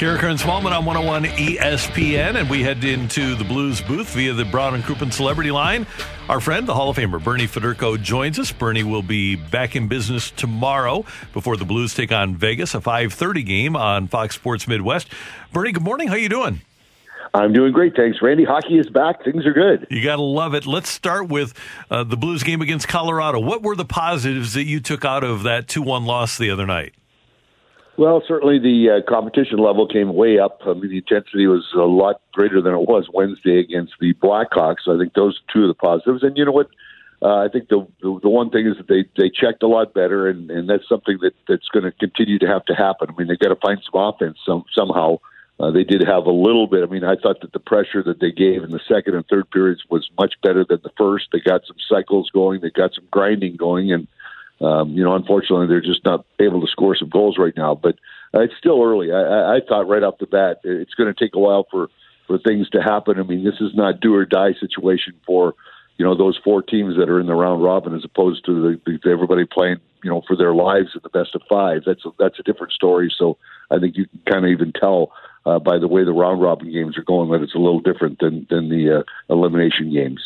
Karraker and Smallman on 101 ESPN, and we head into the Blues booth via the Brown and Crouppen Celebrity Line. Our friend, the Hall of Famer Bernie Federko, joins us. Bernie will be back in business tomorrow before the Blues take on Vegas, a 5:30 game on Fox Sports Midwest. Bernie, good morning. How are you doing? I'm doing great, thanks, Randy. Hockey is back. Things are good. You got to love it. Let's start with uh, the Blues game against Colorado. What were the positives that you took out of that 2 1 loss the other night? Well, certainly the uh, competition level came way up. I mean, the intensity was a lot greater than it was Wednesday against the Blackhawks. So I think those two of the positives. And you know what? Uh, I think the, the the one thing is that they they checked a lot better, and and that's something that that's going to continue to have to happen. I mean, they got to find some offense some somehow. Uh, they did have a little bit. I mean, I thought that the pressure that they gave in the second and third periods was much better than the first. They got some cycles going. They got some grinding going, and um, you know, unfortunately, they're just not able to score some goals right now. But uh, it's still early. I, I thought right off the bat it's going to take a while for for things to happen. I mean, this is not do or die situation for you know those four teams that are in the round robin as opposed to the, the everybody playing you know for their lives at the best of five. That's a, that's a different story. So I think you can kind of even tell uh, by the way the round robin games are going that it's a little different than than the uh, elimination games.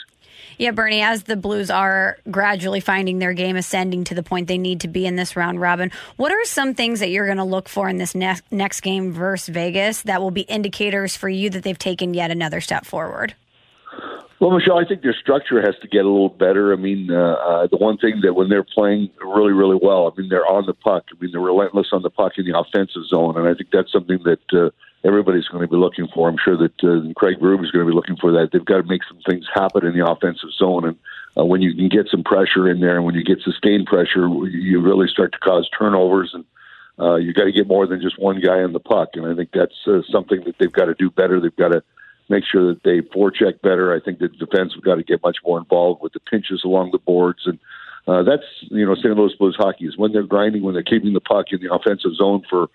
Yeah, Bernie, as the Blues are gradually finding their game ascending to the point they need to be in this round robin, what are some things that you're going to look for in this next, next game versus Vegas that will be indicators for you that they've taken yet another step forward? Well, Michelle, I think their structure has to get a little better. I mean, uh, uh, the one thing that when they're playing really, really well, I mean, they're on the puck. I mean, they're relentless on the puck in the offensive zone, and I think that's something that uh, everybody's going to be looking for. I'm sure that uh, Craig Berube is going to be looking for that. They've got to make some things happen in the offensive zone, and uh, when you can get some pressure in there, and when you get sustained pressure, you really start to cause turnovers, and uh, you got to get more than just one guy on the puck. And I think that's uh, something that they've got to do better. They've got to make sure that they forecheck better. I think the defense have got to get much more involved with the pinches along the boards and. Uh, that's you know St. Louis Blues hockey is when they're grinding, when they're keeping the puck in the offensive zone for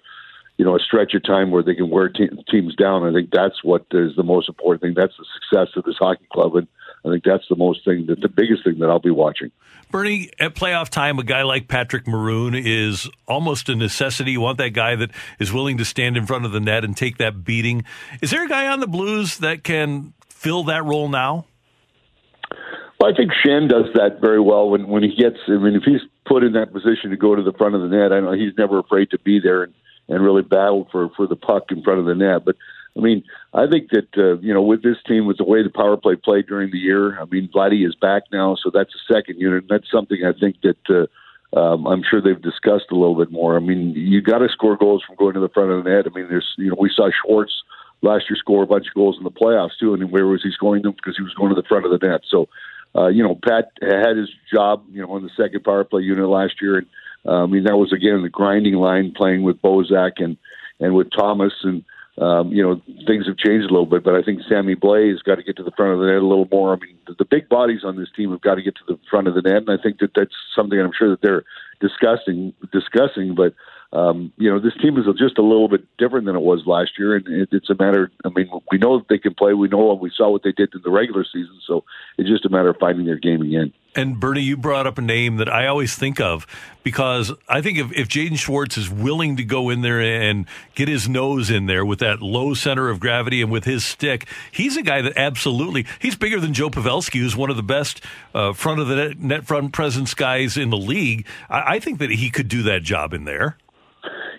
you know, a stretch of time where they can wear te- teams down. I think that's what is the most important thing. That's the success of this hockey club, and I think that's the most thing, that the biggest thing that I'll be watching. Bernie, at playoff time, a guy like Patrick Maroon is almost a necessity. You want that guy that is willing to stand in front of the net and take that beating. Is there a guy on the Blues that can fill that role now? Well, I think Schenn does that very well when when he gets. I mean, if he's put in that position to go to the front of the net, I know he's never afraid to be there and and really battle for for the puck in front of the net. But I mean, I think that uh, you know with this team, with the way the power play played during the year, I mean, Vladdy is back now, so that's a second unit. And that's something I think that. Uh, um, I'm sure they've discussed a little bit more. I mean, you got to score goals from going to the front of the net. I mean, there's, you know, we saw Schwartz last year score a bunch of goals in the playoffs too, and where was he scoring them? Because he was going to the front of the net. So, uh, you know, Pat had his job, you know, on the second power play unit last year, and uh, I mean that was again the grinding line, playing with Bozak and and with Thomas and um, you know things have changed a little bit, but I think Sammy Blais has got to get to the front of the net a little more. I mean, the, the big bodies on this team have got to get to the front of the net, and I think that that's something I'm sure that they're discussing discussing. But um, you know, this team is just a little bit different than it was last year, and it, it's a matter. I mean, we know that they can play. We know what we saw what they did in the regular season, so it's just a matter of finding their game again. And Bernie, you brought up a name that I always think of because I think if, if Jaden Schwartz is willing to go in there and get his nose in there with that low center of gravity and with his stick, he's a guy that absolutely he's bigger than Joe Pavelski, who's one of the best uh, front of the net, net front presence guys in the league. I, I think that he could do that job in there.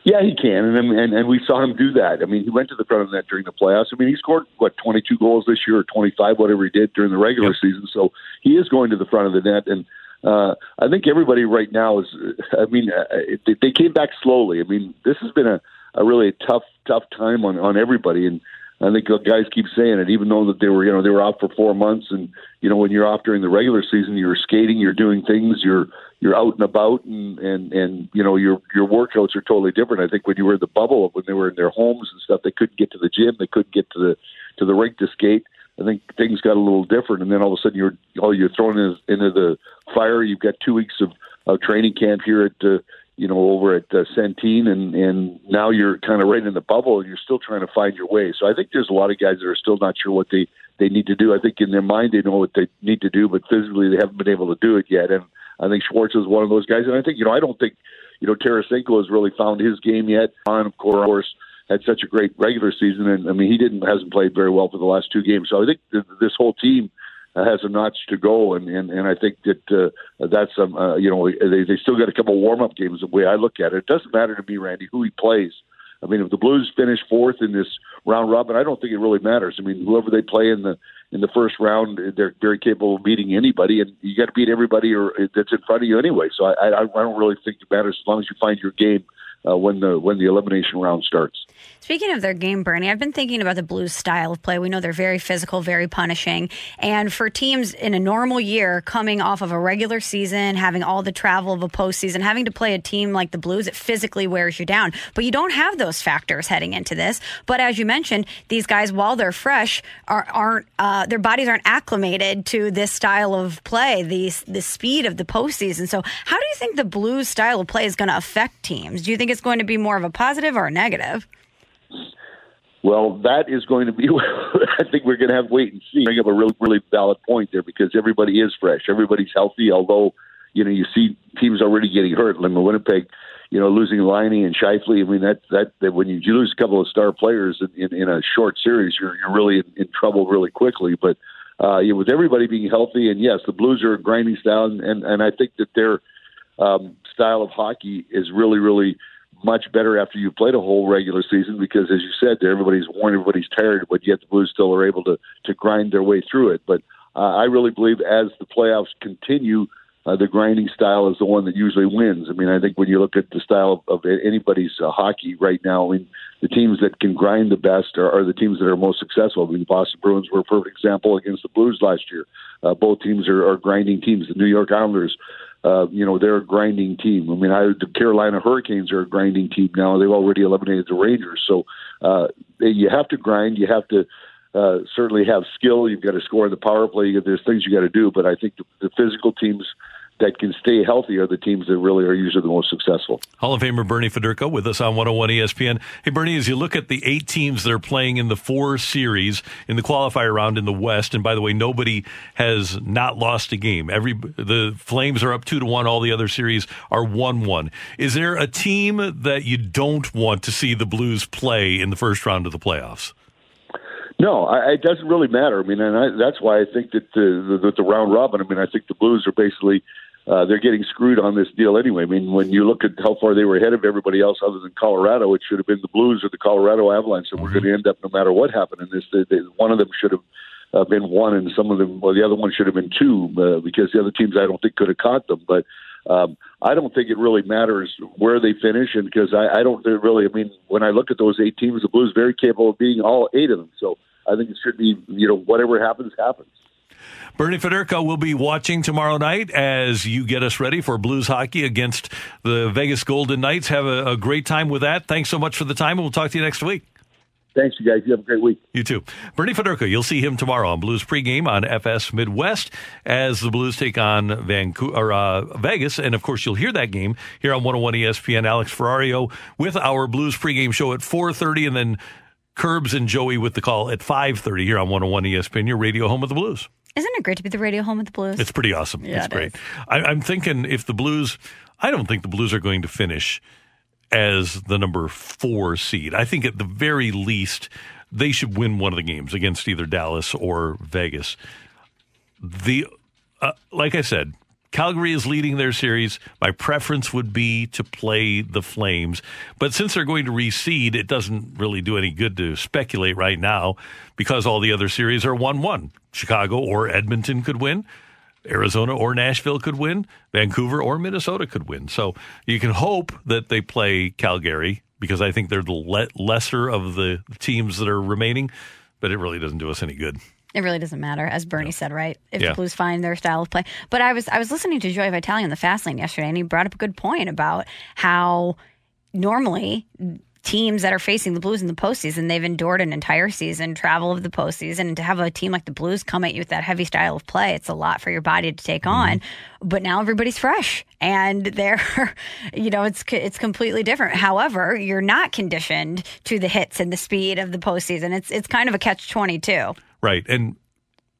Yeah, he can, and, and and we saw him do that. I mean, he went to the front of the net during the playoffs. I mean, he scored what twenty two goals this year, or twenty five, whatever he did during the regular yep. season. So he is going to the front of the net, and uh, I think everybody right now is. I mean, uh, they, they came back slowly. I mean, this has been a, a really tough, tough time on on everybody, and I think the guys keep saying it, even though that they were, you know, they were out for four months, and you know, when you're off during the regular season, you're skating, you're doing things, you're you're out and about, and and and you know, your your workouts are totally different. I think when you were in the bubble, when they were in their homes and stuff, they couldn't get to the gym, they couldn't get to the to the rink to skate. I think things got a little different, and then all of a sudden you're oh you're thrown in, into the fire. You've got two weeks of, of training camp here at uh, you know, over at uh, Centene, and and now you're kind of right in the bubble, and you're still trying to find your way. So I think there's a lot of guys that are still not sure what they they need to do. I think in their mind they know what they need to do, but physically they haven't been able to do it yet. And I think Schwartz is one of those guys. And I think you know I don't think you know Tarasenko has really found his game yet. On of course had such a great regular season, and I mean he didn't hasn't played very well for the last two games. So I think th- this whole team has a notch to go, and and, and I think that uh, that's um uh, you know they they still got a couple warm up games. The way I look at it, it doesn't matter to me, Randy, who he plays. I mean, if the Blues finish fourth in this round robin, I don't think it really matters. I mean, whoever they play in the in the first round, they're very capable of beating anybody, and you got to beat everybody or that's in front of you anyway. So I, I, I don't really think it matters as long as you find your game uh, when the when the elimination round starts. Speaking of their game, Bernie, I've been thinking about the Blues' style of play. We know they're very physical, very punishing, and for teams in a normal year, coming off of a regular season, having all the travel of a postseason, having to play a team like the Blues, it physically wears you down. But you don't have those factors heading into this. But as you mentioned, these guys, while they're fresh, are, aren't uh, their bodies aren't acclimated to this style of play, the the speed of the postseason. So, how do you think the Blues' style of play is going to affect teams? Do you think think it's going to be more of a positive or a negative? Well, that is going to be. I think we're going to have to wait and see. Bring up a really, really valid point there because everybody is fresh. Everybody's healthy. Although, you know, you see teams already getting hurt. Like Winnipeg, you know, losing Laine and Scheifele. I mean, that, that that when you, you lose a couple of star players in, in, in a short series, you're you're really in, in trouble really quickly. But uh, you with everybody being healthy, and yes, the Blues are grinding style, and and, and I think that their um, style of hockey is really, really much better after you've played a whole regular season because, as you said, everybody's worn, everybody's tired, but yet the Blues still are able to to grind their way through it. But uh, I really believe as the playoffs continue, uh, the grinding style is the one that usually wins. I mean, I think when you look at the style of, of anybody's uh, hockey right now, I mean, the teams that can grind the best are, are the teams that are most successful. I mean, the Boston Bruins were a perfect example against the Blues last year. Uh, both teams are, are grinding teams. The New York Islanders uh, you know, they're a grinding team. I mean, I, the Carolina Hurricanes are a grinding team now. They've already eliminated the Rangers. So uh, you have to grind. You have to uh, certainly have skill. You've got to score in the power play. There's things you got to do. But I think the, the physical teams that can stay healthy are the teams that really are usually the most successful. Hall of Famer Bernie Federko with us on 101 ESPN. Hey, Bernie, as you look at the eight teams that are playing in the four series in the qualifier round in the West, and by the way, nobody has not lost a game. Every the Flames are up two to one. All the other series are one one. Is there a team that you don't want to see the Blues play in the first round of the playoffs? No, I, it doesn't really matter. I mean, and I, that's why I think that the, the the round robin. I mean, I think the Blues are basically uh, they're getting screwed on this deal anyway. I mean, when you look at how far they were ahead of everybody else other than Colorado, it should have been the Blues or the Colorado Avalanche that mm-hmm. were going to end up no matter what happened in this. They, they, one of them should have uh, been one, and some of them, well, the other one should have been two uh, because the other teams I don't think could have caught them. But um, I don't think it really matters where they finish, and because I, I don't really. I mean, when I look at those eight teams, the Blues very capable of being all eight of them. So I think it should be, you know, whatever happens, happens. Bernie Federko will be watching tomorrow night as you get us ready for Blues hockey against the Vegas Golden Knights. Have a, a great time with that. Thanks so much for the time, and we'll talk to you next week. Thanks, you guys. You have a great week. You too. Bernie Federko, you'll see him tomorrow on Blues pregame on FS Midwest as the Blues take on Vancouver, or, uh, Vegas. And of course, you'll hear that game here on 101 ESPN. Alex Ferrario with our Blues pregame show at 4.30 and then Curbs and Joey with the call at 5.30 here on 101 ESPN, your radio home of the Blues. Isn't it great to be the radio home of the Blues? It's pretty awesome. Yeah, it's it great. I, I'm thinking if the Blues, I don't think the Blues are going to finish as the number four seed. I think at the very least, they should win one of the games against either Dallas or Vegas. The uh, like I said, Calgary is leading their series. My preference would be to play the Flames. But since they're going to reseed, it doesn't really do any good to speculate right now because all the other series are 1 1. Chicago or Edmonton could win. Arizona or Nashville could win. Vancouver or Minnesota could win. So you can hope that they play Calgary because I think they're the le- lesser of the teams that are remaining, but it really doesn't do us any good. It really doesn't matter, as Bernie said, right? If Yeah. the Blues find their style of play. But I was I was listening to Joey Vitale on the fast lane yesterday, and he brought up a good point about how normally teams that are facing the Blues in the postseason, they've endured an entire season, travel of the postseason, and to have a team like the Blues come at you with that heavy style of play, it's a lot for your body to take on. Mm-hmm. But now everybody's fresh, and they're, you know, it's it's completely different. However, you're not conditioned to the hits and the speed of the postseason. It's it's kind of a catch twenty two. Right. And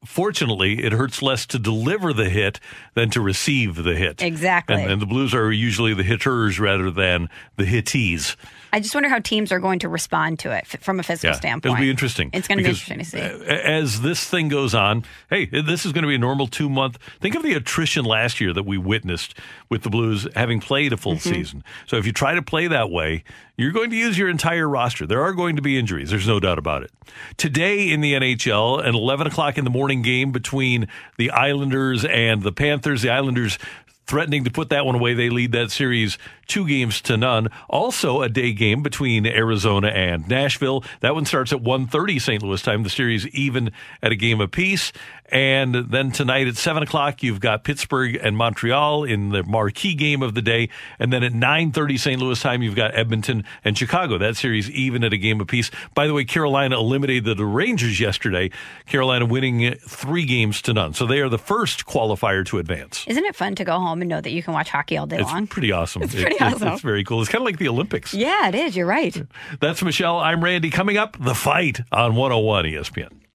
fortunately, it hurts less to deliver the hit than to receive the hit. Exactly. And, and the Blues are usually the hitters rather than the hittees. I just wonder how teams are going to respond to it from a physical standpoint. It'll be interesting. It's going to be interesting to see. As this thing goes on, hey, this is going to be a normal two month. Think of the attrition last year that we witnessed with the Blues having played a full Mm-hmm. season. So if you try to play that way, you're going to use your entire roster. There are going to be injuries. There's no doubt about it. Today in the NHL, an 11 o'clock in the morning game between the Islanders and the Panthers. The Islanders threatening to put that one away. They lead that series two games to none. Also a day game between Arizona and Nashville. That one starts at 1.30 St. Louis time. The series even at a game apiece. And then tonight at 7 o'clock, you've got Pittsburgh and Montreal in the marquee game of the day. And then at 9.30 St. Louis time, you've got Edmonton and Chicago. That series even at a game apiece. By the way, Carolina eliminated the Rangers yesterday. Carolina winning three games to none. So they are the first qualifier to advance. Isn't it fun to go home and know that you can watch hockey all day It's long? pretty awesome. It's pretty awesome. It's very cool. It's kind of like the Olympics. Yeah, it is. You're right. That's Michelle. I'm Randy. Coming up, the fight on 101 ESPN.